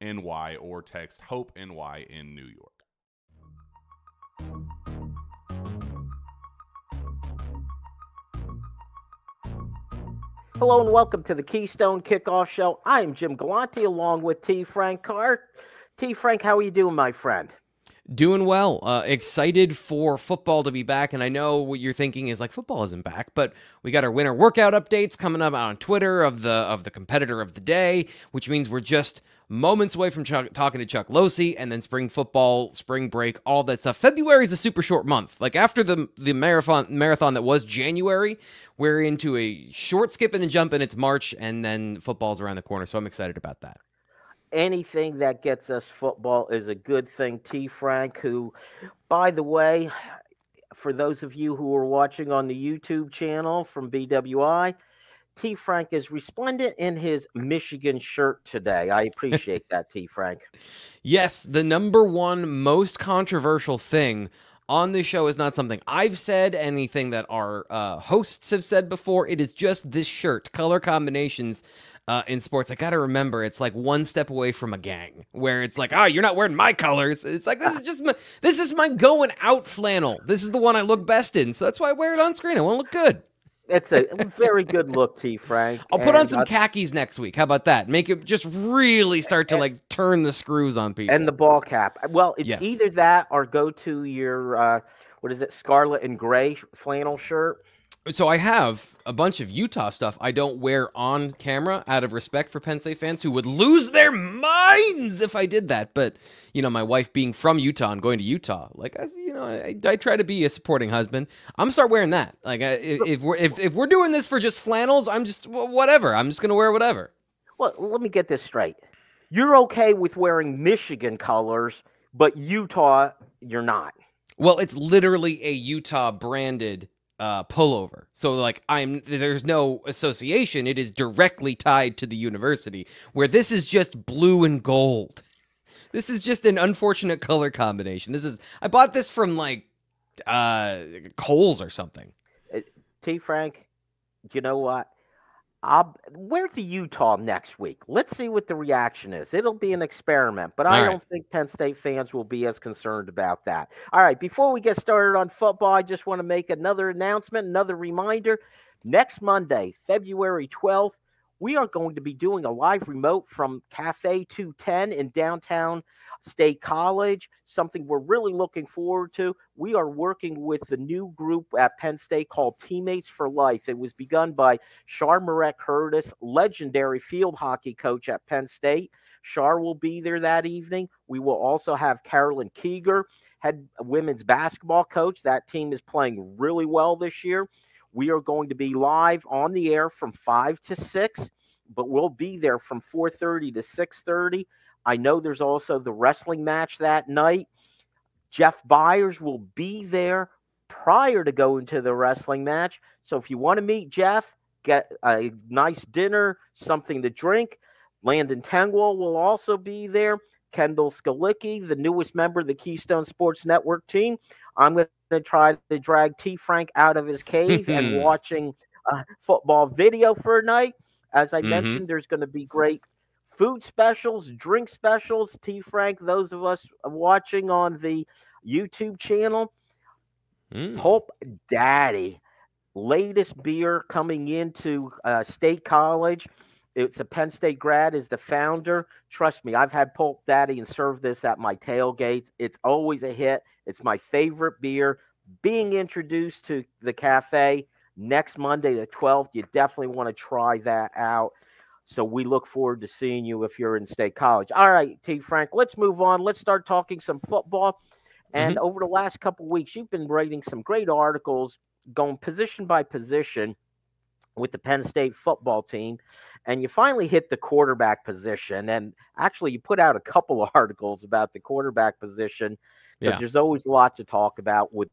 NY or text Hope NY in New York. Hello and welcome to the Keystone Kickoff Show. I am Jim Galante along with T. Frank Carr. T. Frank, how are you doing, my friend? Doing well. Uh, excited for football to be back. And I know what you're thinking is like football isn't back, but we got our winter workout updates coming up on Twitter of the of the competitor of the day, which means we're just moments away from Chuck, talking to Chuck Losey, and then spring football, spring break, all that stuff. February is a super short month. Like after the the marathon marathon that was January, we're into a short skip and then jump, and it's March, and then football's around the corner. So I'm excited about that anything that gets us football is a good thing. T. Frank, who, by the way, for those of you who are watching on the YouTube channel from BWI, T. Frank is resplendent in his Michigan shirt today. I appreciate that, T. Frank. Yes, the number one most controversial thing on this show is not something I've said, anything that our uh, hosts have said before. It is just this shirt, color combinations uh, in sports, I got to remember it's like one step away from a gang where it's like, oh, you're not wearing my colors. It's like this is just my this is my going out flannel. This is the one I look best in, so that's why I wear it on screen. I want to look good. It's a very good look, T. Frank. I'll put on some uh, khakis next week. How about that? Make it just really start to and, like turn the screws on people. And the ball cap. Well, it's yes. either that or go to your uh, what is it, scarlet and gray flannel shirt so I have a bunch of Utah stuff I don't wear on camera out of respect for Penn State fans who would lose their minds if I did that. But you know, my wife being from Utah and going to Utah, like I, you know, I, I try to be a supporting husband. I'm gonna start wearing that. Like I, if we're if, if we're doing this for just flannels, I'm just whatever. I'm just gonna wear whatever. Well, let me get this straight. You're okay with wearing Michigan colors, but Utah, you're not. Well, it's literally a Utah branded uh, pullover. So like I'm there's no association. It is directly tied to the university. Where this is just blue and gold. This is just an unfortunate color combination. This is I bought this from like uh Kohl's or something. Uh, T Frank, you know what? I'll where's the Utah next week? Let's see what the reaction is. It'll be an experiment, but All I right. don't think Penn State fans will be as concerned about that. All right, before we get started on football, I just want to make another announcement, another reminder. Next Monday, February 12th, we are going to be doing a live remote from Cafe 210 in downtown State College, something we're really looking forward to. We are working with the new group at Penn State called Teammates for Life. It was begun by Char Morett Curtis, legendary field hockey coach at Penn State. Char will be there that evening. We will also have Carolyn Kieger, head women's basketball coach. That team is playing really well this year. We are going to be live on the air from 5 to 6, but we'll be there from 4:30 to 6:30. I know there's also the wrestling match that night. Jeff Byers will be there prior to going to the wrestling match. So if you want to meet Jeff, get a nice dinner, something to drink. Landon Tengwall will also be there. Kendall Skalicki, the newest member of the Keystone Sports Network team. I'm going to try to drag T. Frank out of his cave and watching a football video for a night. As I mm-hmm. mentioned, there's going to be great food specials, drink specials. T. Frank, those of us watching on the YouTube channel, mm. Pulp Daddy, latest beer coming into uh, State College. It's a Penn State grad, is the founder. Trust me, I've had Pulp Daddy and served this at my tailgates. It's always a hit. It's my favorite beer. Being introduced to the cafe next Monday, the 12th, you definitely want to try that out. So we look forward to seeing you if you're in State College. All right, T. Frank, let's move on. Let's start talking some football. And mm-hmm. over the last couple weeks, you've been writing some great articles going position by position with the Penn State football team, and you finally hit the quarterback position. And actually, you put out a couple of articles about the quarterback position because yeah. there's always a lot to talk about with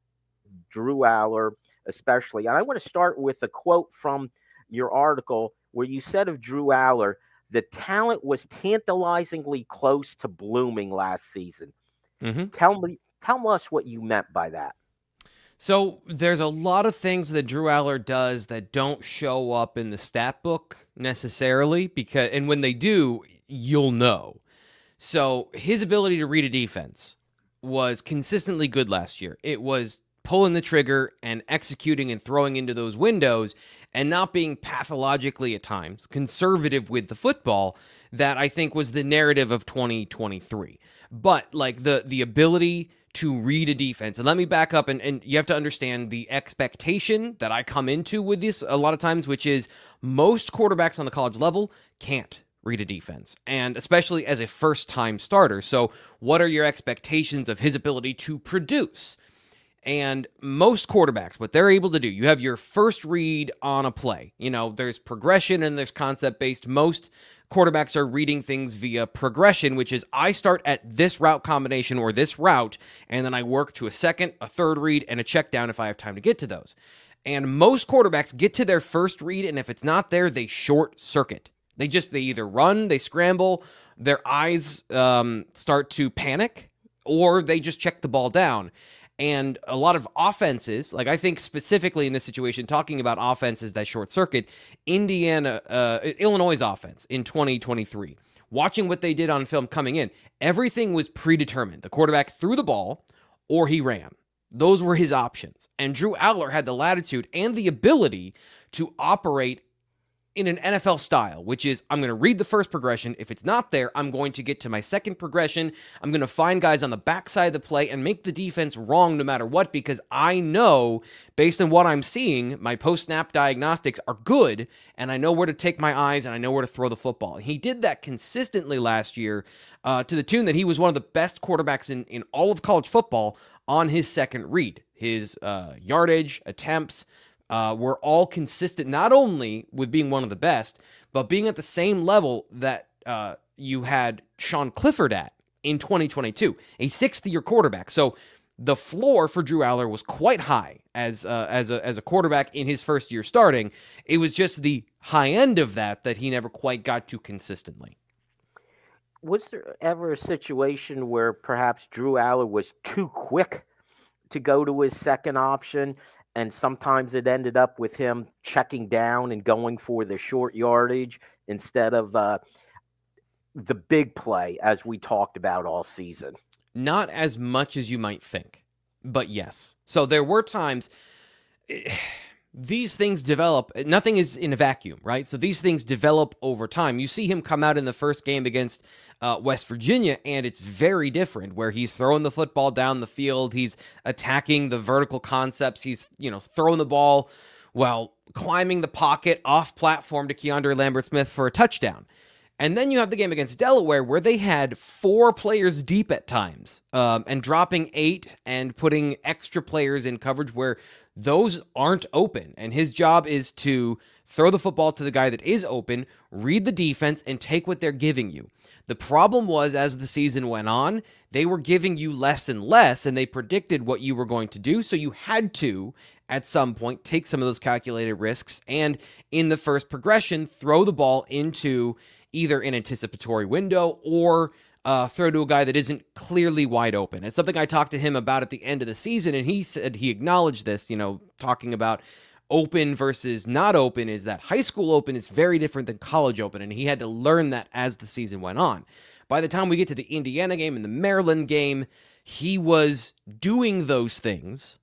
Drew Allar, especially. And I want to start with a quote from your article where you said of Drew Allar, the talent was tantalizingly close to blooming last season. Mm-hmm. Tell me, tell us what you meant by that. So there's a lot of things that Drew Allar does that don't show up in the stat book necessarily because and when they do, you'll know. So his ability to read a defense was consistently good last year. It was pulling the trigger and executing and throwing into those windows and not being pathologically at times conservative with the football that I think was the narrative of 2023. But like the the ability to read a defense. And let me back up and, and you have to understand the expectation that I come into with this a lot of times, which is most quarterbacks on the college level can't read a defense, and especially as a first time starter. So, what are your expectations of his ability to produce? And most quarterbacks, what they're able to do, you have your first read on a play. You know, there's progression and there's concept based. Most quarterbacks are reading things via progression, which is I start at this route combination or this route, and then I work to a second, a third read, and a check down if I have time to get to those. And most quarterbacks get to their first read, and if it's not there, they short circuit. They just, they either run, they scramble, their eyes um, start to panic, or they just check the ball down. And a lot of offenses, like I think specifically in this situation, talking about offenses that short circuit, Indiana, uh, Illinois' offense in 2023, watching what they did on film coming in, everything was predetermined. The quarterback threw the ball or he ran. Those were his options. And Drew Allar had the latitude and the ability to operate in an NFL style, which is I'm going to read the first progression. If it's not there, I'm going to get to my second progression. I'm going to find guys on the backside of the play and make the defense wrong no matter what because I know, based on what I'm seeing, my post snap diagnostics are good and I know where to take my eyes and I know where to throw the football. He did that consistently last year uh, to the tune that he was one of the best quarterbacks in, in all of college football on his second read. His uh, yardage, attempts, uh, were all consistent, not only with being one of the best, but being at the same level that uh, you had Sean Clifford at in 2022, a sixth year quarterback. So the floor for Drew Allar was quite high as uh, as a as a quarterback in his first year starting. It was just the high end of that that he never quite got to consistently. Was there ever a situation where perhaps Drew Allar was too quick to go to his second option and sometimes it ended up with him checking down and going for the short yardage instead of uh, the big play as we talked about all season. Not as much as you might think, but yes. So there were times. These things develop. Nothing is in a vacuum, right? So these things develop over time. You see him come out in the first game against uh, West Virginia, and it's very different. Where he's throwing the football down the field, he's attacking the vertical concepts, he's you know throwing the ball while climbing the pocket off platform to Keandre Lambert Smith for a touchdown. And then you have the game against Delaware where they had four players deep at times um, and dropping eight and putting extra players in coverage where those aren't open. And his job is to throw the football to the guy that is open, read the defense, and take what they're giving you. The problem was, as the season went on, they were giving you less and less, and they predicted what you were going to do. So you had to, at some point, take some of those calculated risks and, in the first progression, throw the ball into either an anticipatory window or uh, throw to a guy that isn't clearly wide open. It's something I talked to him about at the end of the season, and he said he acknowledged this, you know, talking about open versus not open is that high school open is very different than college open, and he had to learn that as the season went on. By the time we get to the Indiana game and the Maryland game, he was doing those things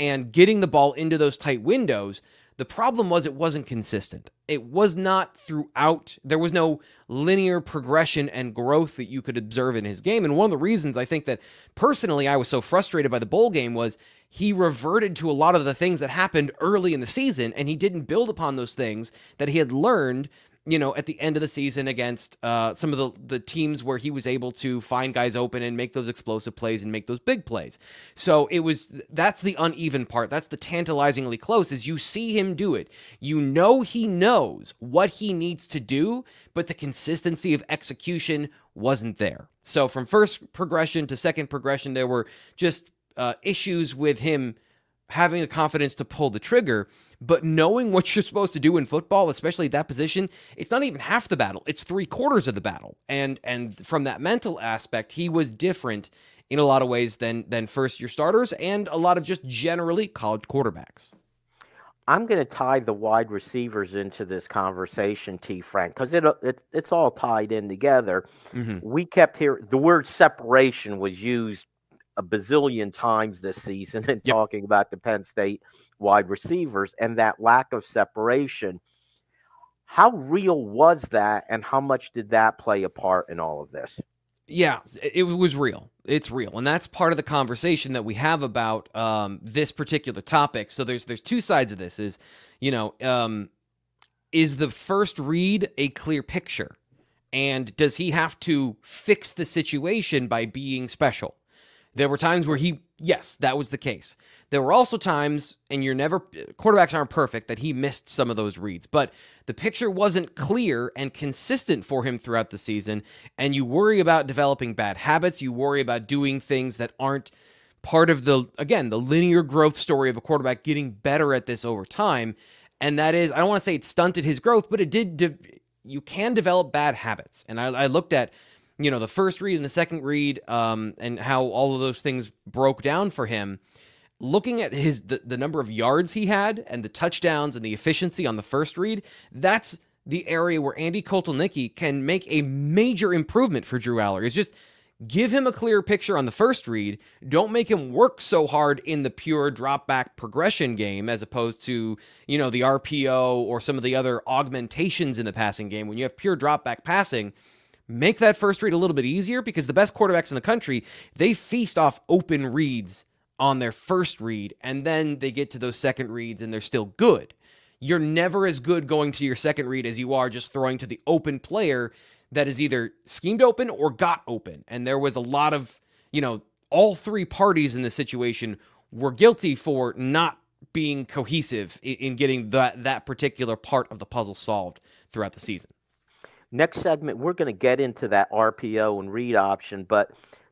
and getting the ball into those tight windows, the problem was it wasn't consistent. It was not throughout. There was no linear progression and growth that you could observe in his game. And one of the reasons I think that personally I was so frustrated by the bowl game was he reverted to a lot of the things that happened early in the season and he didn't build upon those things that he had learned you know, at the end of the season against uh, some of the, the teams where he was able to find guys open and make those explosive plays and make those big plays. So it was that's the uneven part. That's the tantalizingly close is you see him do it. You know he knows what he needs to do, but the consistency of execution wasn't there. So from first progression to second progression, there were just uh, issues with him having the confidence to pull the trigger, but knowing what you're supposed to do in football, especially at that position, it's not even half the battle. It's three quarters of the battle. And and from that mental aspect, he was different in a lot of ways than than first year starters and a lot of just generally college quarterbacks. I'm going to tie the wide receivers into this conversation, T. Frank, because it, it, it's all tied in together. Mm-hmm. We kept hearing the word separation was used a bazillion times this season and yep. talking about the Penn State wide receivers and that lack of separation. How real was that, and how much did that play a part in all of this? Yeah, it was real. It's real, and that's part of the conversation that we have about um, this particular topic. So there's there's two sides of this. Is you know, um, is the first read a clear picture, and does he have to fix the situation by being special? There were times where he, yes, that was the case. There were also times, and you're never, quarterbacks aren't perfect, that he missed some of those reads, but the picture wasn't clear and consistent for him throughout the season. And you worry about developing bad habits. You worry about doing things that aren't part of the, again, the linear growth story of a quarterback getting better at this over time. And that is, I don't want to say it stunted his growth, but it did, de- you can develop bad habits. And I, I looked at, you know, the first read and the second read, um, and how all of those things broke down for him. Looking at his the, the number of yards he had and the touchdowns and the efficiency on the first read, that's the area where Andy Kotelnicki can make a major improvement for Drew Allar. is just give him a clear picture on the first read. Don't make him work so hard in the pure drop back progression game as opposed to, you know, the RPO or some of the other augmentations in the passing game. When you have pure drop back passing, make that first read a little bit easier because the best quarterbacks in the country, they feast off open reads on their first read and then they get to those second reads and they're still good. You're never as good going to your second read as you are just throwing to the open player that is either schemed open or got open. And there was a lot of, you know, all three parties in the situation were guilty for not being cohesive in, getting that that particular part of the puzzle solved throughout the season. Next segment, we're going to get into that RPO and read option, but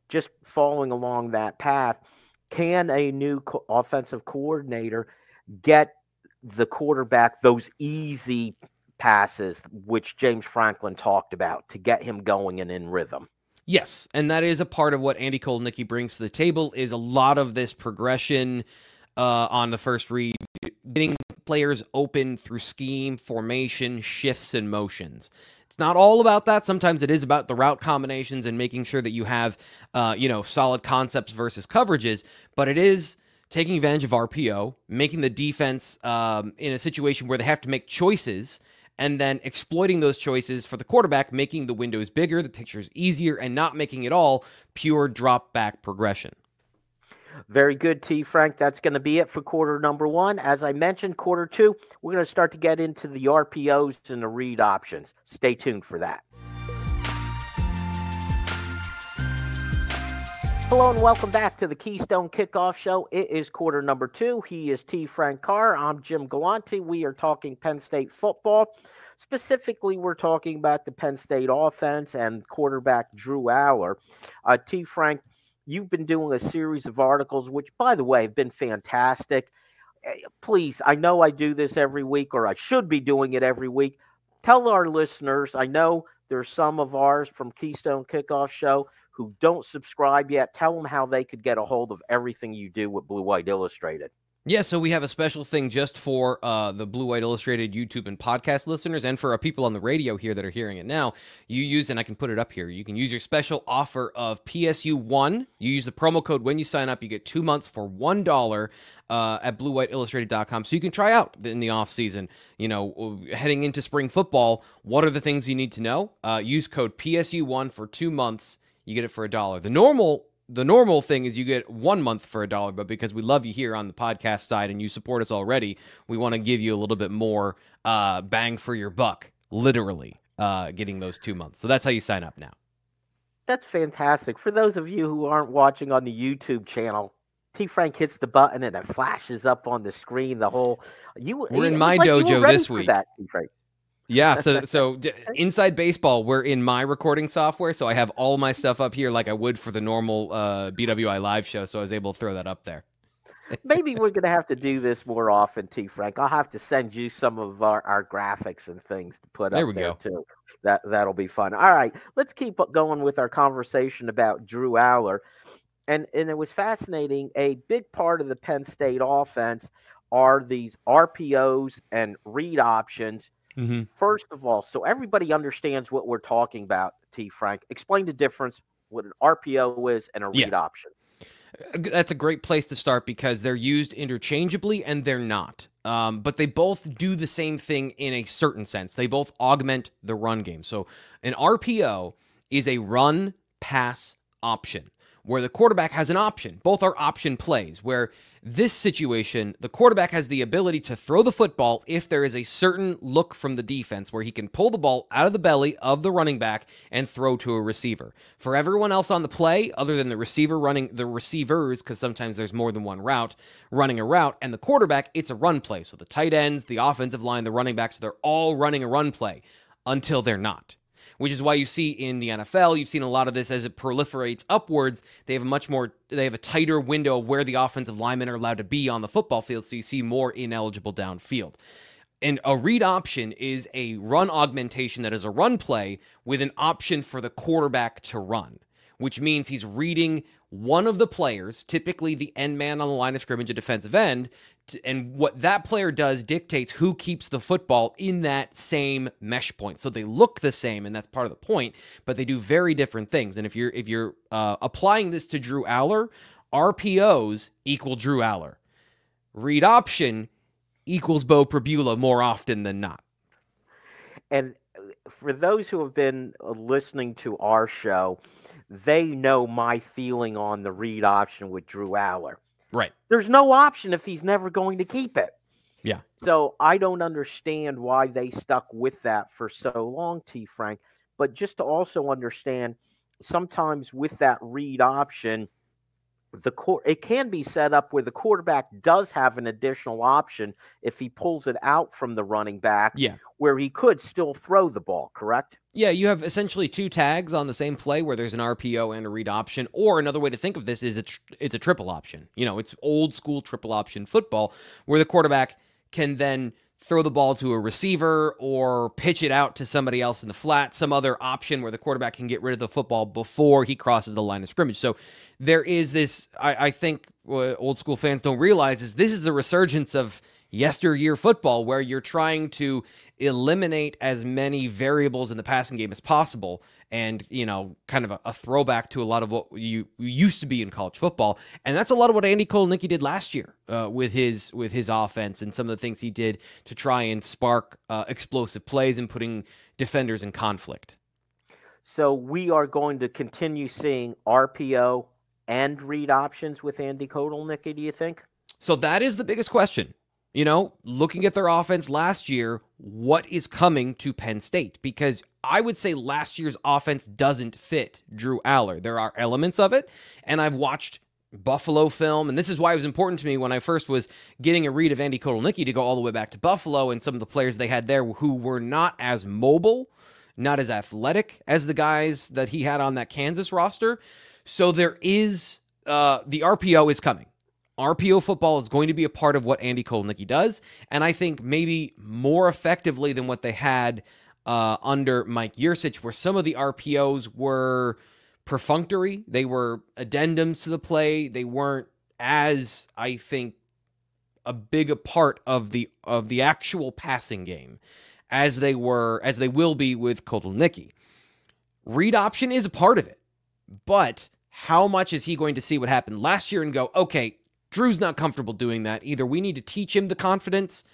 just following along that path, can a new co- offensive coordinator get the quarterback those easy passes, which James Franklin talked about, to get him going and in rhythm? Yes, and that is a part of what Andy Kotelnicki brings to the table. Is a lot of this progression uh, on the first read, getting players open through scheme, formation, shifts, and motions. It's not all about that. Sometimes it is about the route combinations and making sure that you have, uh, you know, solid concepts versus coverages. But it is taking advantage of RPO, making the defense um, in a situation where they have to make choices, and then exploiting those choices for the quarterback, making the windows bigger, the pictures easier, and not making it all pure drop back progression. Very good, T. Frank. That's going to be it for quarter number one. As I mentioned, quarter two, we're going to start to get into the RPOs and the read options. Stay tuned for that. Hello and welcome back to the Keystone Kickoff Show. It is quarter number two. He is T. Frank Carr. I'm Jim Galante. We are talking Penn State football. Specifically, we're talking about the Penn State offense and quarterback Drew Allar. Uh, T. Frank, you've been doing a series of articles, which, by the way, have been fantastic. Eh, please, I know I do this every week, or I should be doing it every week. Tell our listeners, I know there's some of ours from Keystone Kickoff Show who don't subscribe yet, tell them how they could get a hold of everything you do with Blue White Illustrated. Yeah, so we have a special thing just for uh, the Blue White Illustrated YouTube and podcast listeners, and for our people on the radio here that are hearing it now. You use, and I can put it up here. You can use your special offer of PSU one. You use the promo code when you sign up. You get two months for one dollar uh, at BlueWhiteIllustrated.com, so you can try out in the off season. You know, heading into spring football, what are the things you need to know? Uh, use code PSU one for two months you get it for a dollar. The normal the normal thing is you get one month for a dollar, but because we love you here on the podcast side and you support us already, we want to give you a little bit more uh, bang for your buck, literally, uh, getting those two months. So that's how you sign up now. That's fantastic. For those of you who aren't watching on the YouTube channel, T Frank hits the button and it flashes up on the screen. The whole you. We're in my like dojo this week. That, T-Frank. Yeah, so so d- inside baseball, we're in my recording software, so I have all my stuff up here like I would for the normal uh, BWI live show. So I was able to throw that up there. Maybe we're gonna have to do this more often, T. Frank. I'll have to send you some of our, our graphics and things to put there up there go. too. That that'll be fun. All right, let's keep going with our conversation about Drew Allar, and and it was fascinating. A big part of the Penn State offense are these RPOs and read options Mm-hmm. First of all, so everybody understands what we're talking about, T. Frank, explain the difference what an RPO is and a read yeah. option. That's a great place to start because they're used interchangeably and they're not. Um, but they both do the same thing in a certain sense. They both augment the run game. So an RPO is a run pass option where the quarterback has an option. Both are option plays, where this situation, the quarterback has the ability to throw the football if there is a certain look from the defense where he can pull the ball out of the belly of the running back and throw to a receiver. For everyone else on the play, other than the receiver running the receivers, because sometimes there's more than one route, running a route, and the quarterback, it's a run play. So the tight ends, the offensive line, the running backs, they're all running a run play until they're not which is why you see in the NFL, you've seen a lot of this as it proliferates upwards. They have a much more, they have a tighter window of where the offensive linemen are allowed to be on the football field, so you see more ineligible downfield. And a read option is a run augmentation that is a run play with an option for the quarterback to run, which means he's reading one of the players, typically the end man on the line of scrimmage, a defensive end, and what that player does dictates who keeps the football in that same mesh point. So they look the same, and that's part of the point, but they do very different things. And if you're if you're uh, applying this to Drew Allar, RPOs equal Drew Allar, read option equals Beau Pribula more often than not. And for those who have been listening to our show, they know my feeling on the read option with Drew Allar. Right. There's no option if he's never going to keep it. Yeah. So I don't understand why they stuck with that for so long, T. Frank. But just to also understand, sometimes with that read option, the court it can be set up where the quarterback does have an additional option if he pulls it out from the running back yeah. where he could still throw the ball correct? Yeah you have essentially two tags on the same play where there's an rpo and a read option or another way to think of this is it's it's a triple option. You know it's old school triple option football where the quarterback can then throw the ball to a receiver or pitch it out to somebody else in the flat, some other option where the quarterback can get rid of the football before he crosses the line of scrimmage. So there is this, I, I think old school fans don't realize is this is a resurgence of yesteryear football where you're trying to eliminate as many variables in the passing game as possible and you know kind of a, a throwback to a lot of what you, used to be in college football. And that's a lot of what andy kotelnicki did last year uh, with his with his offense and some of the things he did to try and spark uh, explosive plays and putting defenders in conflict. So we are going to continue seeing rpo and read options with andy kotelnicki do you think? So that is the biggest question you know, looking at their offense last year, what is coming to Penn State? Because I would say last year's offense doesn't fit Drew Allar. There are elements of it, and I've watched Buffalo film, and this is why it was important to me when I first was getting a read of Andy Kotelnicki to go all the way back to Buffalo and some of the players they had there who were not as mobile, not as athletic as the guys that he had on that Kansas roster. So there is uh, the RPO is coming. RPO football is going to be a part of what Andy Kotelnicki does, and I think maybe more effectively than what they had uh, under Mike Yurcich, where some of the RPOs were perfunctory, they were addendums to the play, they weren't as I think a big a part of the of the actual passing game as they were as they will be with Kotelnicki. Read option is a part of it, but how much is he going to see what happened last year and go, okay, Drew's not comfortable doing that. Either we need to teach him the confidence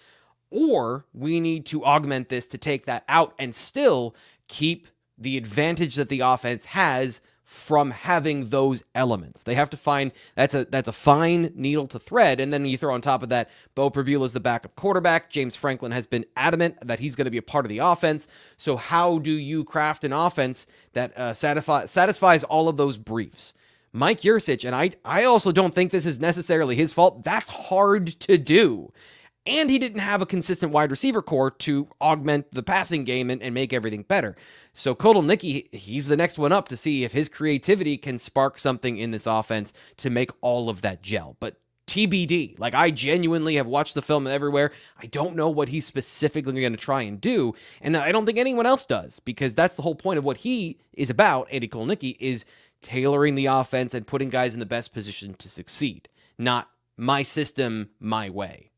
or we need to augment this to take that out and still keep the advantage that the offense has from having those elements. They have to find that's a that's a fine needle to thread. And then you throw on top of that, Beau Pribula is the backup quarterback. James Franklin has been adamant that he's going to be a part of the offense. So how do you craft an offense that uh, satisfies all of those briefs? Mike Yurcich, and I, I also don't think this is necessarily his fault. That's hard to do. And he didn't have a consistent wide receiver corps to augment the passing game and, and make everything better. So Kotelnicki, he's the next one up to see if his creativity can spark something in this offense to make all of that gel. But TBD. Like I genuinely have watched the film everywhere. I don't know what he's specifically going to try and do, and I don't think anyone else does because that's the whole point of what he is about. Andy Kotelnicki is tailoring the offense and putting guys in the best position to succeed, not my system, my way.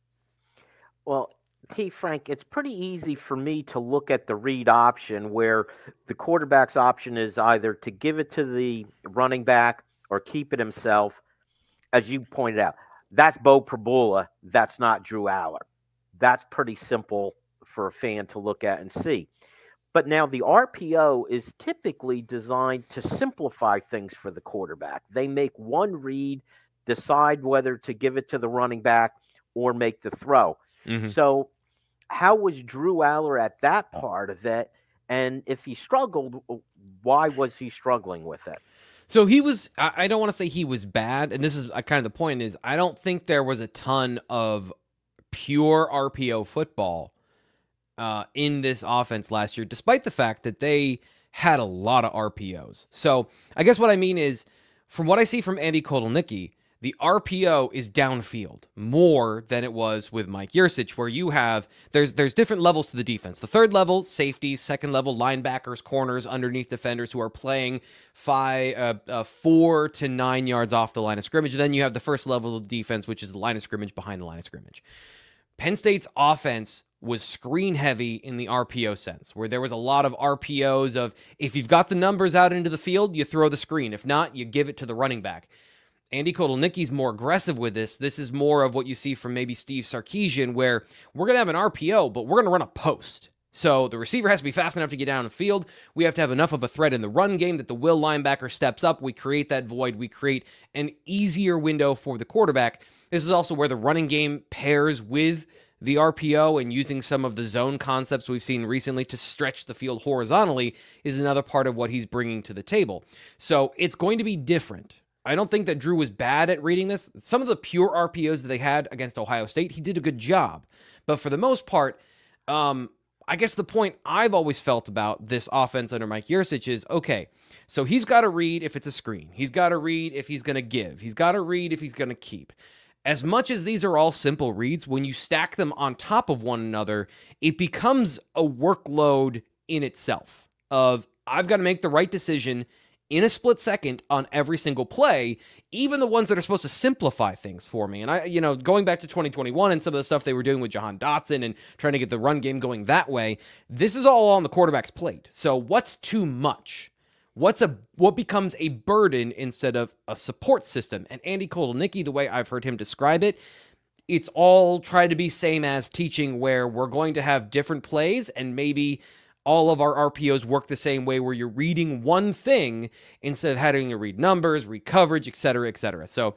Well, T. Frank, it's pretty easy for me to look at the read option where the quarterback's option is either to give it to the running back or keep it himself. As you pointed out, that's Beau Pribula. That's not Drew Allar. That's pretty simple for a fan to look at and see. But now the RPO is typically designed to simplify things for the quarterback. They make one read, decide whether to give it to the running back or make the throw. Mm-hmm. So, how was Drew Allar at that part of it? And if he struggled, why was he struggling with it? So he was. I don't want to say he was bad, and this is uh, kind of the point. Is I don't think there was a ton of pure RPO football uh, in this offense last year, despite the fact that they had a lot of RPOs. So I guess what I mean is, from what I see from Andy Kotelnicki, the RPO is downfield more than it was with Mike Yurcich, where you have there's there's different levels to the defense. The third level, safeties, second level, linebackers, corners, underneath defenders who are playing five, uh, uh, four to nine yards off the line of scrimmage. Then you have the first level of defense, which is the line of scrimmage behind the line of scrimmage. Penn State's offense was screen heavy in the RPO sense, where there was a lot of RPOs of if you've got the numbers out into the field, you throw the screen. If not, you give it to the running back. Andy Kotelnicki's more aggressive with this. This is more of what you see from maybe Steve Sarkisian, where we're going to have an RPO, but we're going to run a post. So the receiver has to be fast enough to get down the field. We have to have enough of a threat in the run game that the will linebacker steps up. We create that void. We create an easier window for the quarterback. This is also where the running game pairs with the RPO and using some of the zone concepts we've seen recently to stretch the field horizontally is another part of what he's bringing to the table. So it's going to be different. I don't think that Drew was bad at reading this. Some of the pure RPOs that they had against Ohio State, he did a good job. But for the most part, um, I guess the point I've always felt about this offense under Mike Yurcich is okay, so he's got to read if it's a screen. He's got to read if he's going to give. He's got to read if he's going to keep. As much as these are all simple reads, when you stack them on top of one another, it becomes a workload in itself of I've got to make the right decision in a split second on every single play, even the ones that are supposed to simplify things for me. And I, you know, going back to 2021 and some of the stuff they were doing with Jahan Dotson and trying to get the run game going that way, this is all on the quarterback's plate. So what's too much? What's a what becomes a burden instead of a support system? And Andy Kotelnicki, the way I've heard him describe it, it's all try to be same as teaching where we're going to have different plays and maybe all of our RPOs work the same way where you're reading one thing instead of having to read numbers, read coverage, et cetera, et cetera. So,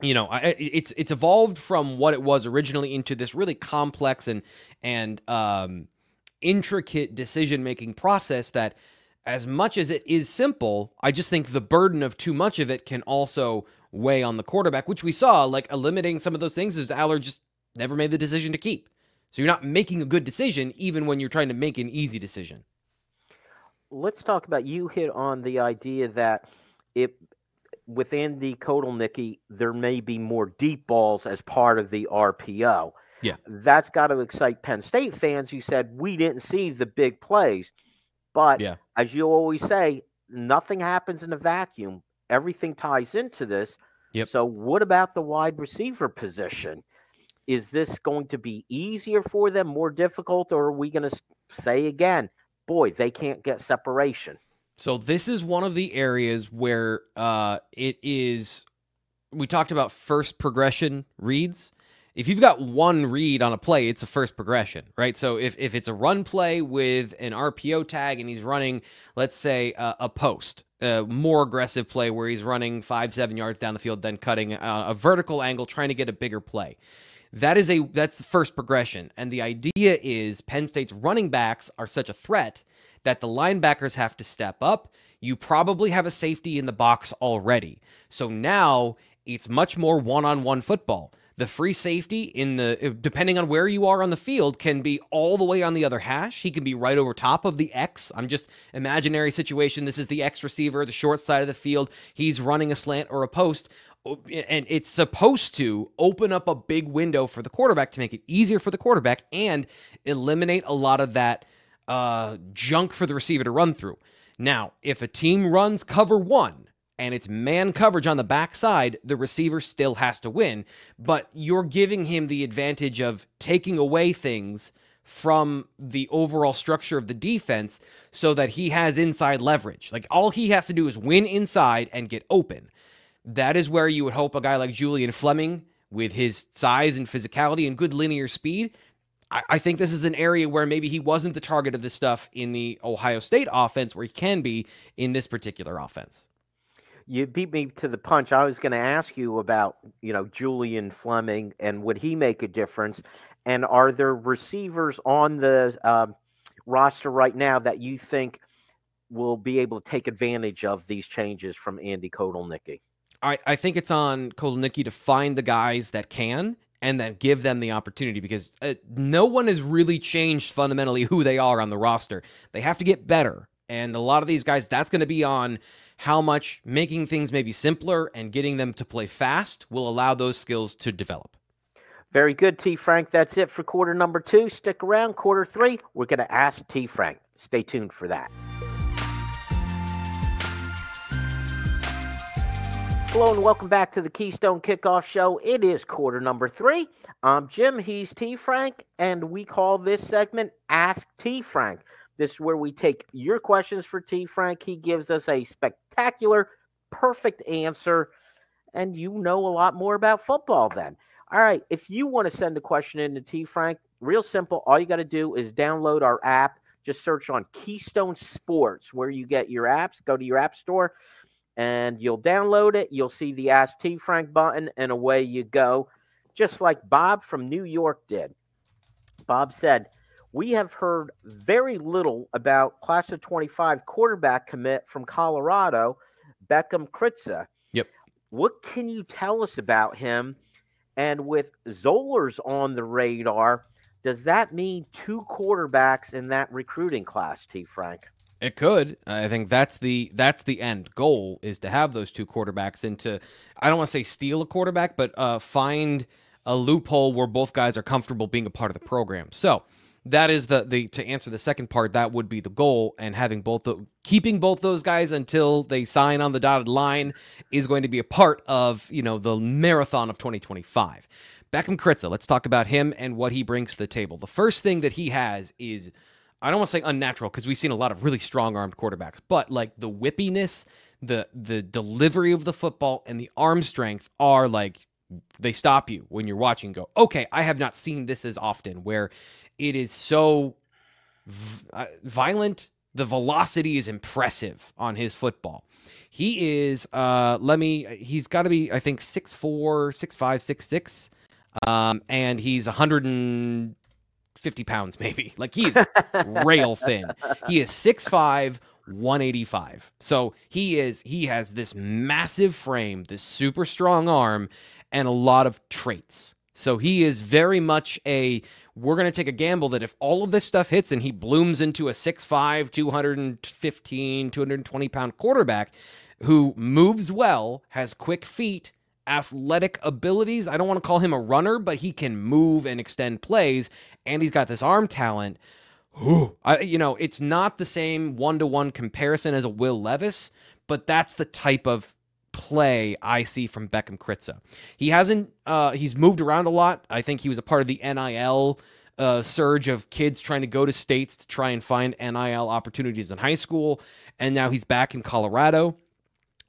you know, it's it's evolved from what it was originally into this really complex and and um, intricate decision making process that, as much as it is simple, I just think the burden of too much of it can also weigh on the quarterback, which we saw like eliminating some of those things is Allard just never made the decision to keep. So you're not making a good decision even when you're trying to make an easy decision. Let's talk about you hit on the idea that it within the Kotelnicki, there may be more deep balls as part of the RPO. Yeah. That's got to excite Penn State fans who said we didn't see the big plays. But yeah. as you always say, nothing happens in a vacuum. Everything ties into this. Yep. So what about the wide receiver position? is this going to be easier for them, more difficult, or are we going to say again, boy, they can't get separation? So this is one of the areas where uh, it is. We talked about first progression reads. If you've got one read on a play, it's a first progression, right? So if, if it's a run play with an RPO tag and he's running, let's say, uh, a post, a more aggressive play where he's running five, seven yards down the field, then cutting a, a vertical angle, trying to get a bigger play that is a that's the first progression. And the idea is Penn State's running backs are such a threat that the linebackers have to step up. You probably have a safety in the box already. So now it's much more one-on-one football. The free safety in the depending on where you are on the field can be all the way on the other hash. He can be right over top of the X. I'm just imaginary situation. This is the X receiver, the short side of the field. He's running a slant or a post and it's supposed to open up a big window for the quarterback to make it easier for the quarterback and eliminate a lot of that uh, junk for the receiver to run through. Now, if a team runs cover one and it's man coverage on the backside, the receiver still has to win, but you're giving him the advantage of taking away things from the overall structure of the defense so that he has inside leverage. Like all he has to do is win inside and get open. That is where you would hope a guy like Julian Fleming, with his size and physicality and good linear speed, I, think this is an area where maybe he wasn't the target of this stuff in the Ohio State offense, where he can be in this particular offense. You beat me to the punch. I was going to ask you about, you know, Julian Fleming and would he make a difference? And are there receivers on the uh, roster right now that you think will be able to take advantage of these changes from Andy Kotelnicki? I, I think it's on Kotelnicki to find the guys that can and then give them the opportunity because uh, no one has really changed fundamentally who they are on the roster. They have to get better. And a lot of these guys, that's going to be on how much making things maybe simpler and getting them to play fast will allow those skills to develop. Very good, T. Frank. That's it for quarter number two. Stick around, quarter three. We're going to ask T. Frank. Stay tuned for that. Hello and welcome back to the Keystone Kickoff Show. It is quarter number three. I'm Jim. He's T Frank, and we call this segment Ask T Frank. This is where we take your questions for T Frank. He gives us a spectacular, perfect answer, and you know a lot more about football then. All right, if you want to send a question in to T Frank, real simple. All you got to do is download our app. Just search on Keystone Sports where you get your apps. Go to your app store and you'll download it. You'll see the Ask T Frank button, and away you go, just like Bob from New York did. Bob said, We have heard very little about class of 25 quarterback commit from Colorado, Bekkem Kritza. Yep. What can you tell us about him? And with Zollers on the radar, does that mean two quarterbacks in that recruiting class, T. Frank? It could. I think that's the that's the end goal is to have those two quarterbacks and to I don't want to say steal a quarterback, but uh, find a loophole where both guys are comfortable being a part of the program. So that is the the to answer the second part. That would be the goal, and having both the keeping both those guys until they sign on the dotted line is going to be a part of you know the marathon of 2025. Bekkem Kritza, let's talk about him and what he brings to the table. The first thing that he has is I don't want to say unnatural because we've seen a lot of really strong armed quarterbacks, but like the whippiness, the the delivery of the football, and the arm strength are like they stop you when you're watching. Go, okay, I have not seen this as often where it is so uh, violent. The velocity is impressive on his football. He is, uh, let me, he's got to be, I think, 6'4, 6'5, 6'6. Um, and he's 150 pounds, maybe. Like he's rail thin. He is 6'5, 185. So he is, he has this massive frame, this super strong arm, and a lot of traits. So he is very much a we're going to take a gamble that if all of this stuff hits and he blooms into a 6'5, 215, 220 pound quarterback who moves well, has quick feet, athletic abilities. I don't want to call him a runner, but he can move and extend plays, and he's got this arm talent. Ooh, I, you know, it's not the same one to one comparison as a Will Levis, but that's the type of play I see from Bekkem Kritza. He hasn't uh, he's moved around a lot. I think he was a part of the NIL uh, surge of kids trying to go to states to try and find NIL opportunities in high school, and now he's back in Colorado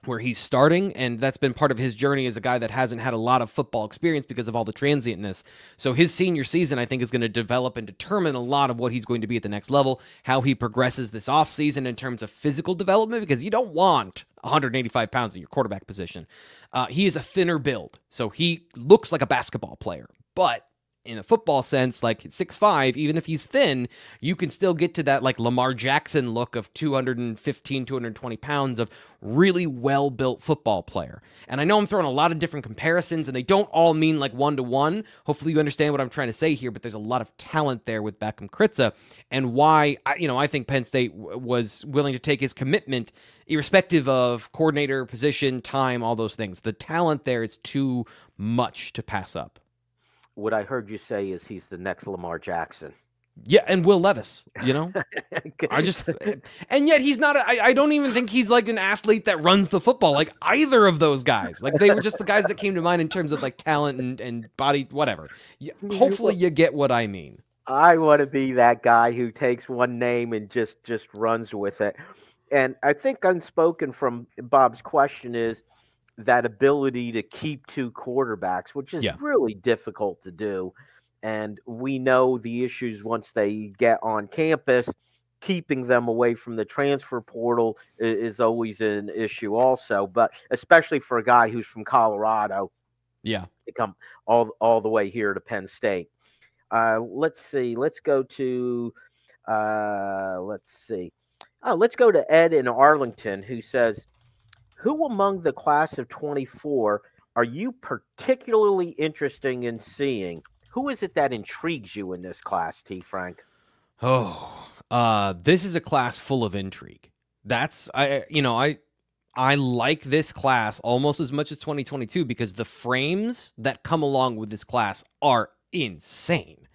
where he's starting and that's been part of his journey as a guy that hasn't had a lot of football experience because of all the transientness. So his senior season I think is going to develop and determine a lot of what he's going to be at the next level, how he progresses this offseason in terms of physical development because you don't want 185 pounds at your quarterback position. Uh, he is a thinner build, so he looks like a basketball player, but in a football sense, like six five, even if he's thin, you can still get to that like Lamar Jackson look of 215, 220 pounds of really well built football player. And I know I'm throwing a lot of different comparisons and they don't all mean like one to one. Hopefully you understand what I'm trying to say here, but there's a lot of talent there with Bekkem Kritza and why, you know, I think Penn State was willing to take his commitment irrespective of coordinator, position, time, all those things. The talent there is too much to pass up what I heard you say is he's the next Lamar Jackson. Yeah, and Will Levis, you know, I just, and yet he's not. I, I don't even think he's like an athlete that runs the football like either of those guys. Like they were just the guys that came to mind in terms of like talent and, and body, whatever. Hopefully, you get what I mean. I want to be that guy who takes one name and just just runs with it. And I think unspoken from Bob's question is that ability to keep two quarterbacks, which is yeah. really difficult to do. And we know the issues once they get on campus, keeping them away from the transfer portal is, is always an issue, also. But especially for a guy who's from Colorado, yeah, to come all all the way here to Penn State. Uh, let's see. Let's go to. Uh, let's see. Oh, let's go to Ed in Arlington, who says who among the class of 24 are you particularly interested in seeing? Who is it that intrigues you in this class, T. Frank? Oh, uh, this is a class full of intrigue. That's I, you know, I, I like this class almost as much as 2022 because the frames that come along with this class are insane.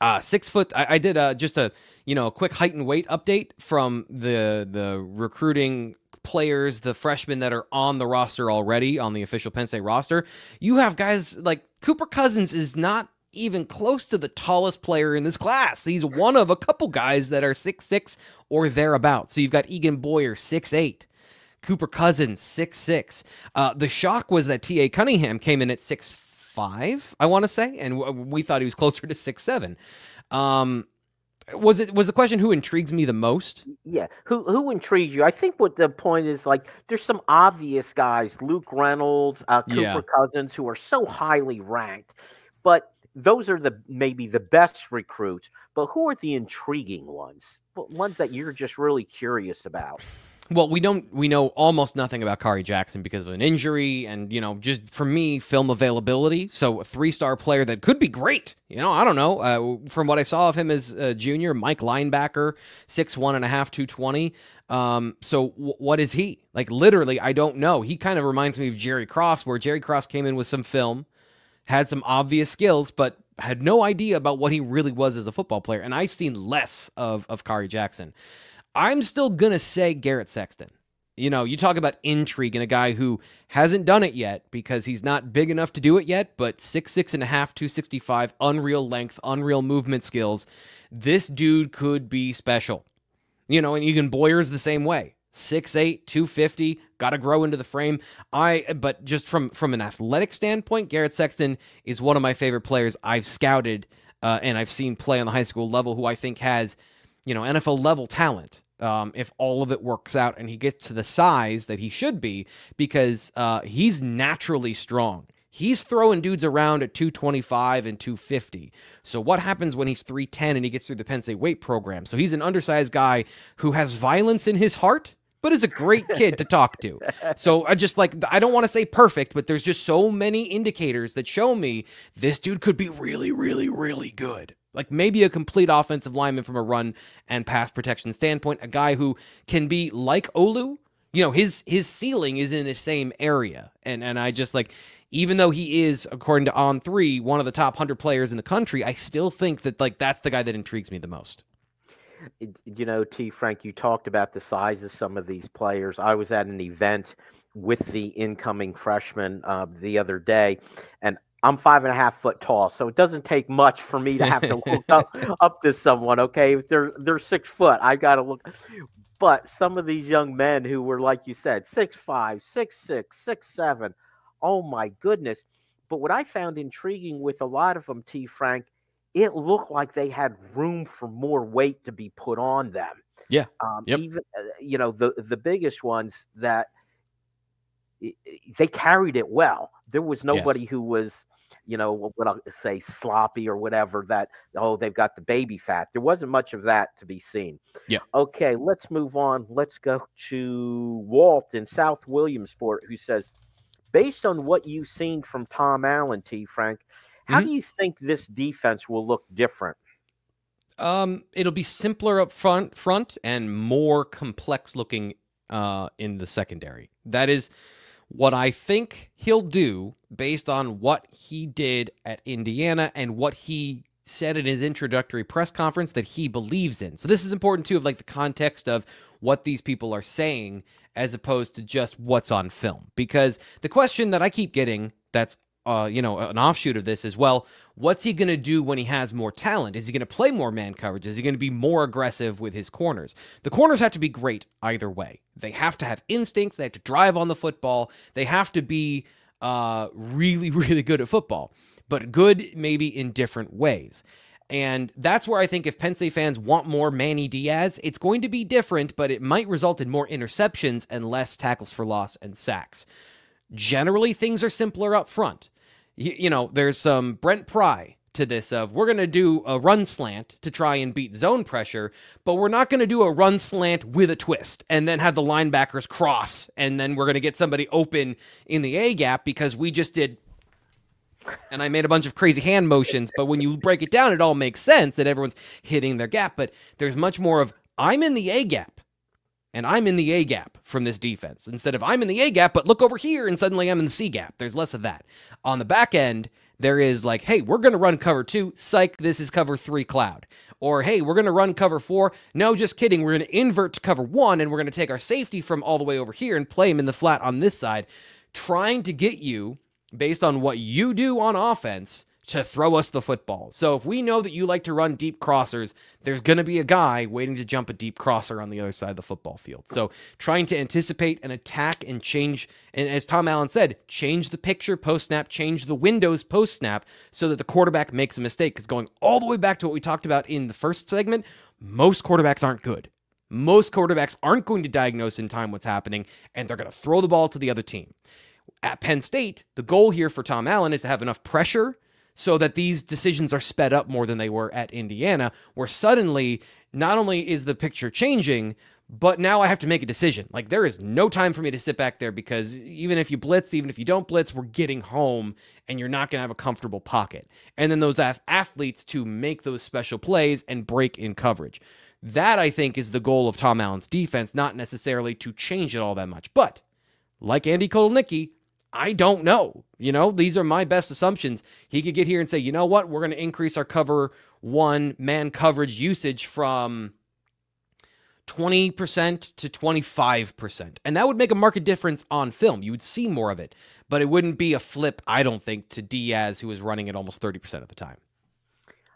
Uh, six foot. I, I did uh, just a you know a quick height and weight update from the the recruiting players, the freshmen that are on the roster already on the official Penn State roster, you have guys like Cooper Cousins is not even close to the tallest player in this class. He's one of a couple guys that are six six or thereabouts. So you've got Eagan Boyer, six eight. Cooper Cousins, six six. Uh, the shock was that T.A. Cunningham came in at six five, I want to say, and we thought he was closer to six seven. Um, was it was the question who intrigues me the most? Yeah, who who intrigues you? I think what the point is like, there's some obvious guys, Luke Reynolds, uh, Cooper yeah. Cousins, who are so highly ranked, but those are the maybe the best recruits. But who are the intriguing ones? Ones that you're just really curious about? Well, we don't we know almost nothing about Kari Jackson because of an injury and you know just for me film availability. So a three star player that could be great. You know I don't know uh, from what I saw of him as a junior, Mike linebacker, six one and a half, two twenty. Um, so w- what is he like? Literally, I don't know. He kind of reminds me of Jerry Cross, where Jerry Cross came in with some film, had some obvious skills, but had no idea about what he really was as a football player, and I've seen less of of Kari Jackson. I'm still gonna say Garrett Sexton. You know, you talk about intrigue in a guy who hasn't done it yet because he's not big enough to do it yet, but six, six and a half, 265, unreal length, unreal movement skills. This dude could be special. You know, and Eagan Boyer's the same way. 6'8, 250, got to grow into the frame. I but just from from an athletic standpoint, Garrett Sexton is one of my favorite players I've scouted uh, and I've seen play on the high school level who I think has, you know, NFL level talent um, if all of it works out and he gets to the size that he should be because uh, he's naturally strong. He's throwing dudes around at 225 and 250. So what happens when he's 310 and he gets through the Penn State weight program? So he's an undersized guy who has violence in his heart, but is a great kid to talk to. So I just like I don't want to say perfect, but there's just so many indicators that show me this dude could be really, really, really good. Like maybe a complete offensive lineman from a run and pass protection standpoint, a guy who can be like Olu. You know, his his ceiling is in the same area. And and I just like even though he is, according to On Three, one of the top hundred players in the country, I still think that like that's the guy that intrigues me the most. You know, T. Frank, you talked about the size of some of these players. I was at an event with the incoming freshman uh, the other day, and I'm five and a half foot tall, so it doesn't take much for me to have to look up up to someone. Okay, if they're they're six foot, I got to look. But some of these young men who were, like you said, six five, six six, six seven, oh my goodness! But what I found intriguing with a lot of them, T. Frank, it looked like they had room for more weight to be put on them. Yeah. Um, yep. Even uh, you know the the biggest ones that they carried it well. There was nobody yes. who was you know, what I'll say, sloppy or whatever that, oh, they've got the baby fat. There wasn't much of that to be seen. Yeah. Okay, let's move on. Let's go to Walt in South Williamsport, who says, based on what you've seen from Tom Allen, T. Frank, how mm-hmm. do you think this defense will look different? Um, it'll be simpler up front, front and more complex looking uh, in the secondary. That is what I think he'll do based on what he did at Indiana and what he said in his introductory press conference that he believes in. So this is important too of like the context of what these people are saying as opposed to just what's on film. Because the question that I keep getting that's uh, you know, an offshoot of this as well. What's he going to do when he has more talent? Is he going to play more man coverage? Is he going to be more aggressive with his corners? The corners have to be great either way. They have to have instincts. They have to drive on the football. They have to be uh, really, really good at football, but good maybe in different ways. And that's where I think if Penn State fans want more Manny Diaz, it's going to be different, but it might result in more interceptions and less tackles for loss and sacks. Generally, things are simpler up front. You, you know, there's some Brent Pry to this of we're going to do a run slant to try and beat zone pressure, but we're not going to do a run slant with a twist and then have the linebackers cross and then we're going to get somebody open in the A gap because we just did and I made a bunch of crazy hand motions, but when you break it down it all makes sense that everyone's hitting their gap, but there's much more of I'm in the A gap and I'm in the A gap from this defense instead of I'm in the A gap, but look over here and suddenly I'm in the C gap. There's less of that. On the back end, there is like, hey, we're going to run cover two. Psych, this is cover three cloud. Or, hey, we're going to run cover four. No, just kidding. We're going to invert to cover one and we're going to take our safety from all the way over here and play him in the flat on this side, trying to get you based on what you do on offense to throw us the football. So if we know that you like to run deep crossers, there's going to be a guy waiting to jump a deep crosser on the other side of the football field. So trying to anticipate and attack and change, and as Tom Allen said, change the picture post snap, change the windows post snap so that the quarterback makes a mistake. Because going all the way back to what we talked about in the first segment, most quarterbacks aren't good. Most quarterbacks aren't going to diagnose in time what's happening, and they're going to throw the ball to the other team. At Penn State, the goal here for Tom Allen is to have enough pressure so that these decisions are sped up more than they were at Indiana, where suddenly not only is the picture changing, but now I have to make a decision. Like there is no time for me to sit back there because even if you blitz, even if you don't blitz, we're getting home and you're not going to have a comfortable pocket. And then those athletes to make those special plays and break in coverage. That I think is the goal of Tom Allen's defense, not necessarily to change it all that much. But like Andy Kotelnicki, I don't know. You know, these are my best assumptions. He could get here and say, you know what, we're going to increase our cover one man coverage usage from 20% to 25%. And that would make a market difference on film. You would see more of it, but it wouldn't be a flip, I don't think, to Diaz, who was running at almost 30% of the time.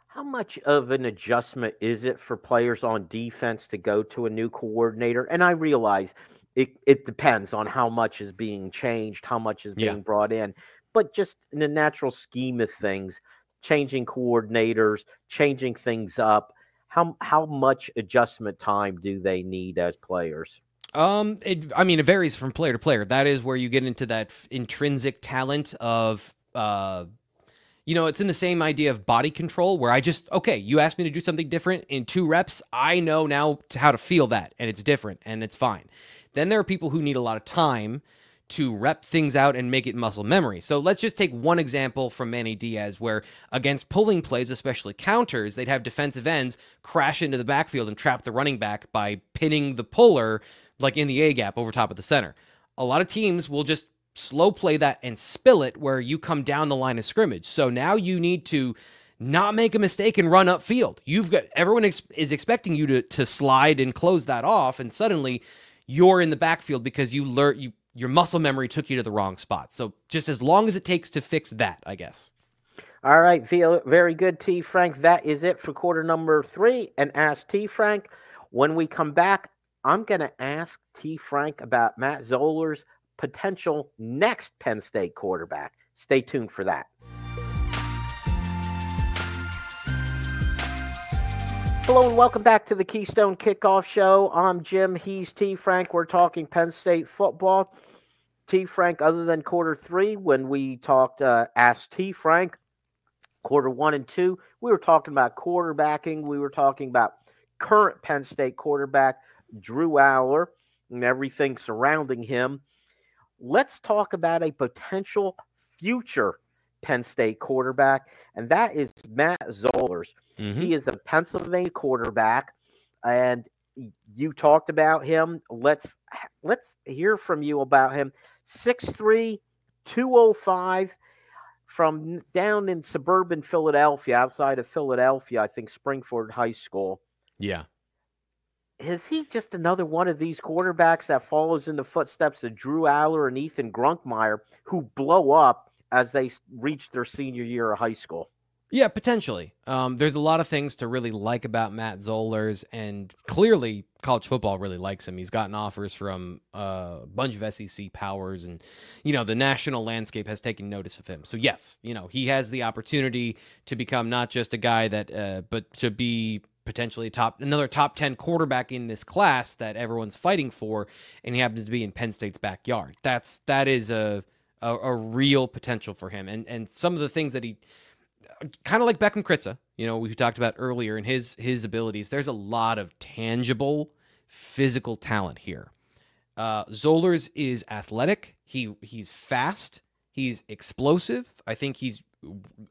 How much of an adjustment is it for players on defense to go to a new coordinator? And I realize it, it depends on how much is being changed, how much is being yeah. brought in. But just in the natural scheme of things, changing coordinators, changing things up, how how much adjustment time do they need as players? Um, it, I mean, it varies from player to player. That is where you get into that f- intrinsic talent of, uh, you know, it's in the same idea of body control where I just, okay, you asked me to do something different in two reps. I know now how to feel that and it's different and it's fine. Then there are people who need a lot of time to rep things out and make it muscle memory. So let's just take one example from Manny Diaz where against pulling plays, especially counters, they'd have defensive ends crash into the backfield and trap the running back by pinning the puller like in the A gap over top of the center. A lot of teams will just slow play that and spill it where you come down the line of scrimmage. So now you need to not make a mistake and run upfield. You've got everyone ex- is expecting you to to slide and close that off and suddenly you're in the backfield because you learn you your muscle memory took you to the wrong spot. So just as long as it takes to fix that, I guess. All right, very good, T. Frank. That is it for quarter number three. And ask T. Frank. When we come back, I'm going to ask T. Frank about Matt Zollers' potential next Penn State quarterback. Stay tuned for that. Hello and welcome back to the Keystone Kickoff Show. I'm Jim. He's T. Frank. We're talking Penn State football. T. Frank, other than quarter three, when we talked, uh, Ask T. Frank, quarter one and two, we were talking about quarterbacking. We were talking about current Penn State quarterback, Drew Allar, and everything surrounding him. Let's talk about a potential future Penn State quarterback, and that is Matt Zollers. Mm-hmm. He is a Pennsylvania quarterback, and you talked about him. Let's let's hear from you about him. 6'3, 205 from down in suburban Philadelphia, outside of Philadelphia, I think Springford High School. Yeah. Is he just another one of these quarterbacks that follows in the footsteps of Drew Allar and Ethan Grunkemeyer, who blow up as they reach their senior year of high school. Yeah, potentially. Um, there's a lot of things to really like about Matt Zollers, and clearly college football really likes him. He's gotten offers from uh, a bunch of SEC powers, and you know the national landscape has taken notice of him. So yes, you know he has the opportunity to become not just a guy that, uh, but to be potentially top another top 10 quarterback in this class that everyone's fighting for and he happens to be in Penn State's backyard. That's that is a a, a real potential for him. And and some of the things that he kind of like Bekkem Kritza, you know, we talked about earlier and his his abilities. There's a lot of tangible physical talent here. Uh, Zollers is athletic. He he's fast. He's explosive. I think he's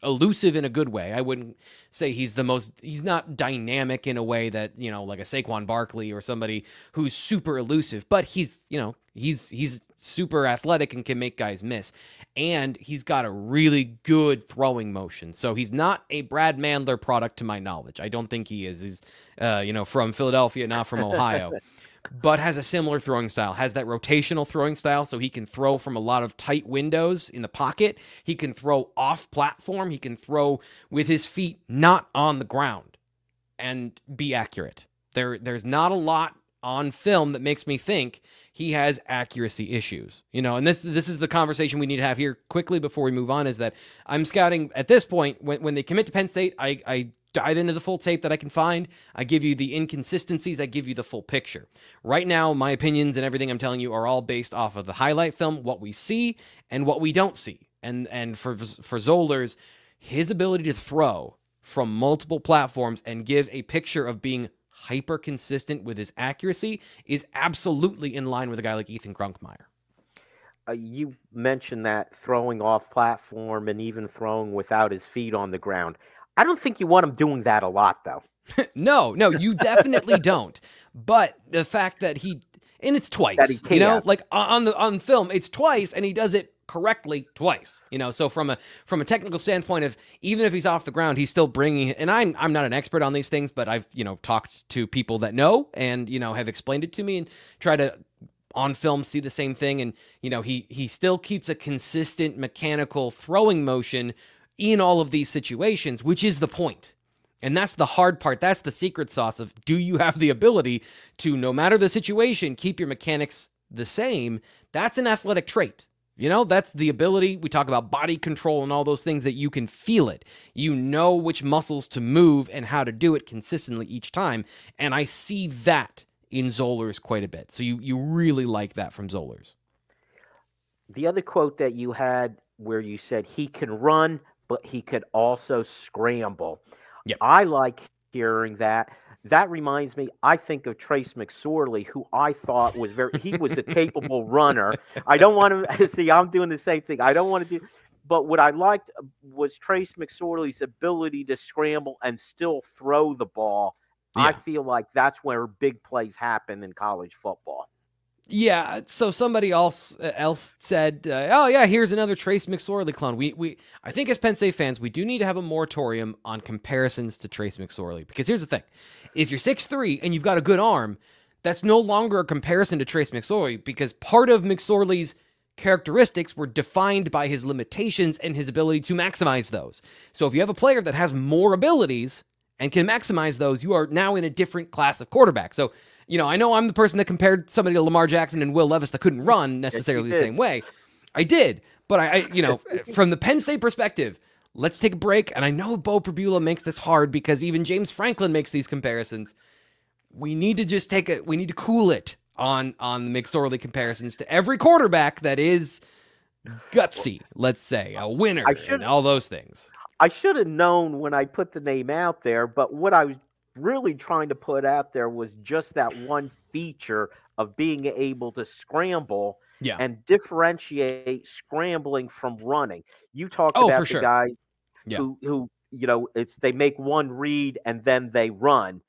elusive in a good way. I wouldn't say he's the most he's not dynamic in a way that, you know, like a Saquon Barkley or somebody who's super elusive, but he's, you know, he's he's super athletic and can make guys miss. And he's got a really good throwing motion. So he's not a Brad Mandler product to my knowledge. I don't think he is. He's uh, you know, from Philadelphia, not from Ohio. but has a similar throwing style, has that rotational throwing style, so he can throw from a lot of tight windows in the pocket. He can throw off platform. He can throw with his feet not on the ground and be accurate. There, there's not a lot on film that makes me think he has accuracy issues. You know, and this this is the conversation we need to have here quickly before we move on. Is that I'm scouting at this point when when they commit to Penn State, I I dive into the full tape that I can find. I give you the inconsistencies. I give you the full picture. Right now, my opinions and everything I'm telling you are all based off of the highlight film, what we see and what we don't see. And and for for Zollers, his ability to throw from multiple platforms and give a picture of being hyper consistent with his accuracy is absolutely in line with a guy like Ethan Grunkemeyer. Uh, you mentioned that throwing off platform and even throwing without his feet on the ground. I don't think you want him doing that a lot, though. no, no, you definitely don't. But the fact that he and it's twice, you know, like on the on film, it's twice, and he does it correctly twice. You know, so from a from a technical standpoint of even if he's off the ground, he's still bringing. And I'm I'm not an expert on these things, but I've you know talked to people that know and you know have explained it to me and try to on film see the same thing. And you know he he still keeps a consistent mechanical throwing motion in all of these situations, which is the point. And that's the hard part. That's the secret sauce of do you have the ability to, no matter the situation, keep your mechanics the same? That's an athletic trait. You know, that's the ability. We talk about body control and all those things that you can feel it. You know which muscles to move and how to do it consistently each time. And I see that in Zollers quite a bit. So you, you really like that from Zollers. The other quote that you had where you said he can run, but he could also scramble. Yep. I like hearing that. That reminds me, I think of Trace McSorley, who I thought was very, he was a capable runner. I don't want to see, I'm doing the same thing. I don't want to do, but what I liked uh, was Trace McSorley's ability to scramble and still throw the ball. I feel like that's where big plays happen in college football. Yeah, so somebody else uh, else said, uh, "Oh yeah, here's another Trace McSorley clone." We we I think as Penn State fans, we do need to have a moratorium on comparisons to Trace McSorley because here's the thing: if you're six three and you've got a good arm, that's no longer a comparison to Trace McSorley because part of McSorley's characteristics were defined by his limitations and his ability to maximize those. So if you have a player that has more abilities and can maximize those, you are now in a different class of quarterback. So, you know, I know I'm the person that compared somebody to Lamar Jackson and Will Levis that couldn't run necessarily the did. same way. I did, but I, I you know, from the Penn State perspective, let's take a break. And I know Beau Pribula makes this hard because even James Franklin makes these comparisons. We need to just take it. We need to cool it on on the McSorley comparisons to every quarterback that is gutsy. Let's say a winner I should- and all those things. I should have known when I put the name out there, but what I was really trying to put out there was just that one feature of being able to scramble Yeah. and differentiate scrambling from running. You talked Oh, about the sure. guys Yeah. who who you know it's they make one read and then they run,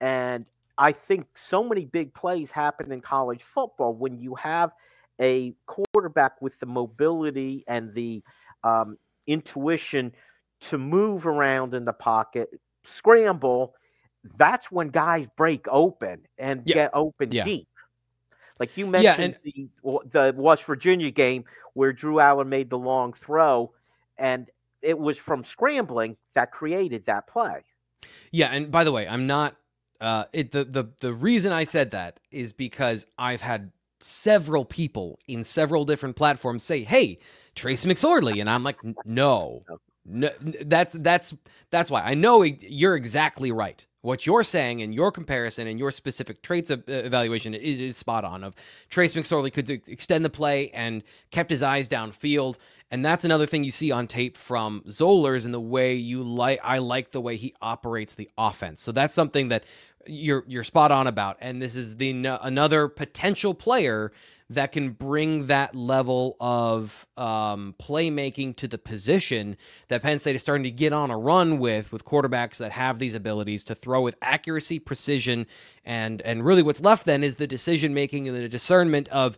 and I think so many big plays happen in college football when you have a quarterback with the mobility and the um, intuition to move around in the pocket, scramble. That's when guys break open and Yeah. get open Yeah. deep. Like you Yeah, mentioned the the West Virginia game where Drew Allar made the long throw, and it was from scrambling that created that play. Yeah, and by the way, I'm not. Uh, it the the the reason I said that is because I've had several people in several different platforms say, "Hey, Trace McSorley," and I'm like, "No, no, that's that's that's why I know you're exactly right. What you're saying and your comparison and your specific traits of, uh, evaluation is, is spot on. Of Trace McSorley could extend the play and kept his eyes downfield, and that's another thing you see on tape from Zollers and the way you like. I like the way he operates the offense. So that's something that you're you're spot on about. And this is the another potential player that can bring that level of um, playmaking to the position that Penn State is starting to get on a run with, with quarterbacks that have these abilities to throw with accuracy, precision, and and really what's left then is the decision making and the discernment of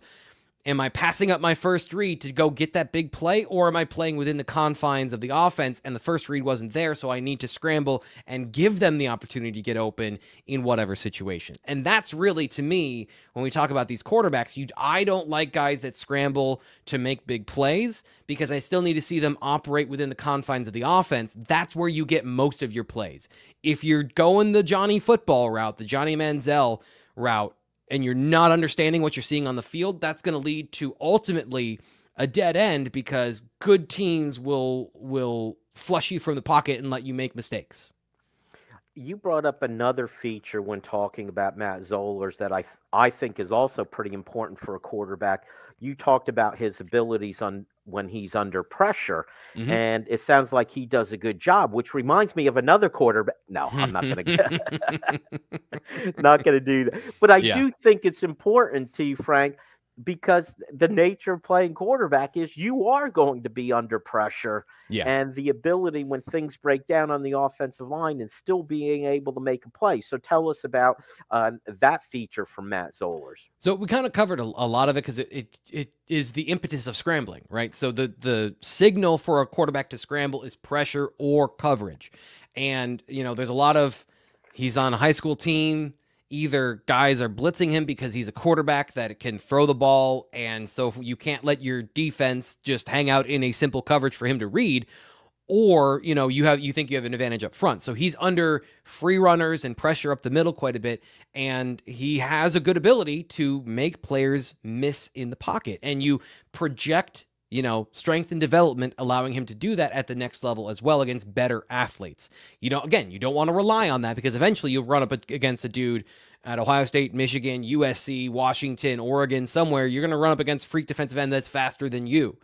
am I passing up my first read to go get that big play, or am I playing within the confines of the offense and the first read wasn't there, so I need to scramble and give them the opportunity to get open in whatever situation? And that's really, to me, when we talk about these quarterbacks, you I don't like guys that scramble to make big plays because I still need to see them operate within the confines of the offense. That's where you get most of your plays. If you're going the Johnny football route, the Johnny Manziel route, and you're not understanding what you're seeing on the field, that's going to lead to ultimately a dead end because good teams will will flush you from the pocket and let you make mistakes. You brought up another feature when talking about Matt Zollers that I I think is also pretty important for a quarterback. You talked about his abilities on when he's under pressure, Mhm. and it sounds like he does a good job. Which reminds me of another quarterback. No, I'm not going to not going to do that. But I Yeah. do think it's important to you, Frank, because the nature of playing quarterback is you are going to be under pressure. Yeah. And the ability when things break down on the offensive line and still being able to make a play. So tell us about uh, that feature from Matt Zollers. So we kind of covered a, a lot of it because it, it it is the impetus of scrambling, right? So the the signal for a quarterback to scramble is pressure or coverage, and you know there's a lot of he's on a high school team either guys are blitzing him because he's a quarterback that can throw the ball and so you can't let your defense just hang out in a simple coverage for him to read or you know you have you think you have an advantage up front. So he's under free runners and pressure up the middle quite a bit and he has a good ability to make players miss in the pocket. And you project you know, strength and development, allowing him to do that at the next level as well against better athletes. You know, again, you don't want to rely on that because eventually you'll run up against a dude at Ohio State, Michigan, USC, Washington, Oregon, somewhere. You're going to run up against freak defensive end that's faster than you.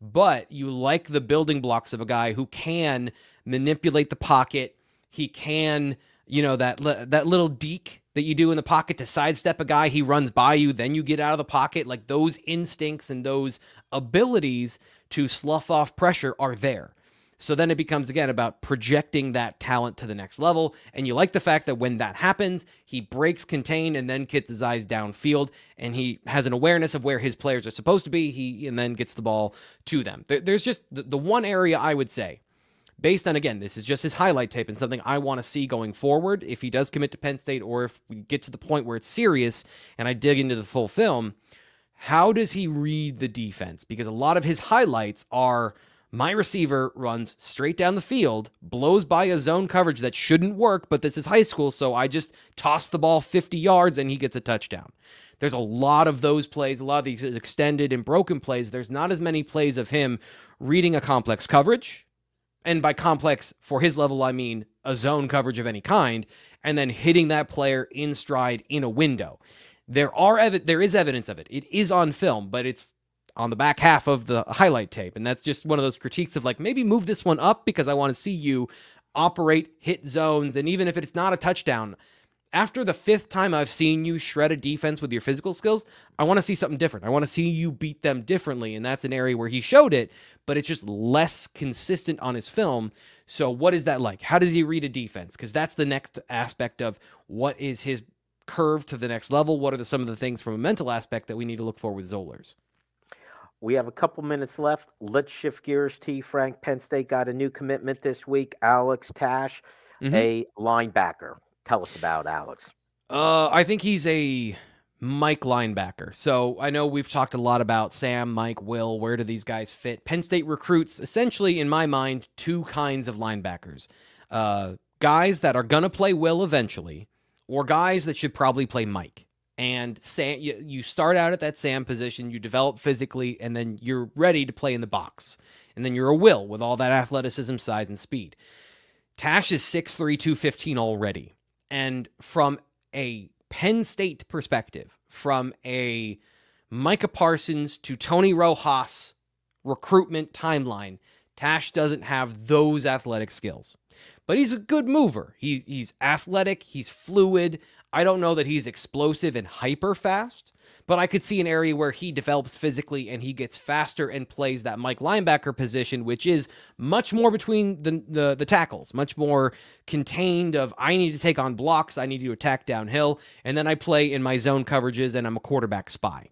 But you like the building blocks of a guy who can manipulate the pocket. He can, you know, that that little deke that you do in the pocket to sidestep a guy, he runs by you, then you get out of the pocket. Like those instincts and those abilities to slough off pressure are there. So then it becomes again about projecting that talent to the next level. And you like the fact that when that happens, he breaks contain and then gets his eyes downfield and he has an awareness of where his players are supposed to be. He and then gets the ball to them. There's just the, the one area I would say based on again, this is just his highlight tape and something I want to see going forward if he does commit to Penn State or if we get to the point where it's serious and I dig into the full film. How does he read the defense? Because a lot of his highlights are my receiver runs straight down the field, blows by a zone coverage that shouldn't work, but this is high school, so I just toss the ball 50 yards and he gets a touchdown. There's a lot of those plays, a lot of these extended and broken plays. There's not as many plays of him reading a complex coverage and by complex for his level i mean a zone coverage of any kind and then hitting that player in stride in a window. There are ev- there is evidence of it. It is on film but it's on the back half of the highlight tape and that's just one of those critiques of like maybe move this one up because i want to see you operate hit zones and even if it's not a touchdown after the fifth time I've seen you shred a defense with your physical skills, I want to see something different. I want to see you beat them differently. And that's an area where he showed it, but it's just less consistent on his film. So, what is that like? How does he read a defense? Because that's the next aspect of what is his curve to the next level. What are the, some of the things from a mental aspect that we need to look for with Zollers? We have a couple minutes left. Let's shift gears. T. Frank Penn State got a new commitment this week. Alex Tash, mm-hmm. a linebacker. Tell us about Alex. Uh, I think he's a Mike linebacker. So I know we've talked a lot about Sam, Mike, Will. Where do these guys fit? Penn State recruits essentially, in my mind, two kinds of linebackers: uh, guys that are gonna play Will eventually, or guys that should probably play Mike. And Sam, you, you start out at that Sam position, you develop physically, and then you're ready to play in the box. And then you're a Will with all that athleticism, size, and speed. Tash is 6'3, 215 already. And from a Penn State perspective, from a Micah Parsons to Tony Rojas recruitment timeline, Tash doesn't have those athletic skills. But he's a good mover. He, he's athletic, he's fluid. I don't know that he's explosive and hyper fast, but I could see an area where he develops physically and he gets faster and plays that Mike linebacker position, which is much more between the, the, the tackles, much more contained of I need to take on blocks, I need to attack downhill, and then I play in my zone coverages and I'm a quarterback spy.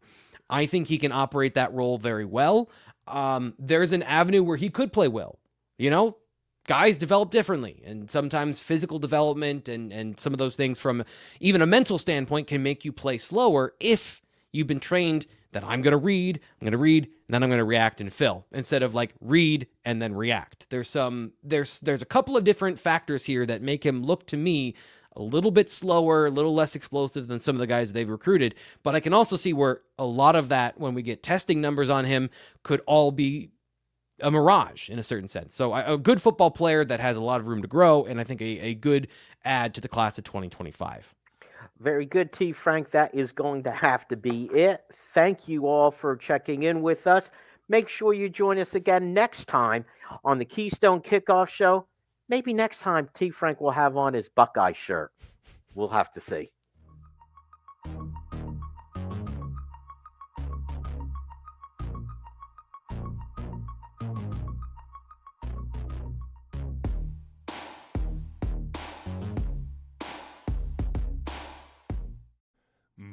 I think he can operate that role very well. Um, there's an avenue where he could play well. You know, guys develop differently and sometimes physical development and and some of those things from even a mental standpoint can make you play slower if you've been trained that I'm going to read, I'm going to read, and then I'm going to react and fill instead of like read and then react. There's some there's there's a couple of different factors here that make him look to me a little bit slower, a little less explosive than some of the guys they've recruited, but I can also see where a lot of that when we get testing numbers on him could all be a mirage in a certain sense. So a good football player that has a lot of room to grow and I think a, a good add to the class of 2025. Very good, T. Frank. That is going to have to be it. Thank you all for checking in with us. Make sure you join us again next time on the Keystone Kickoff Show. Maybe next time T. Frank will have on his Buckeye shirt. We'll have to see.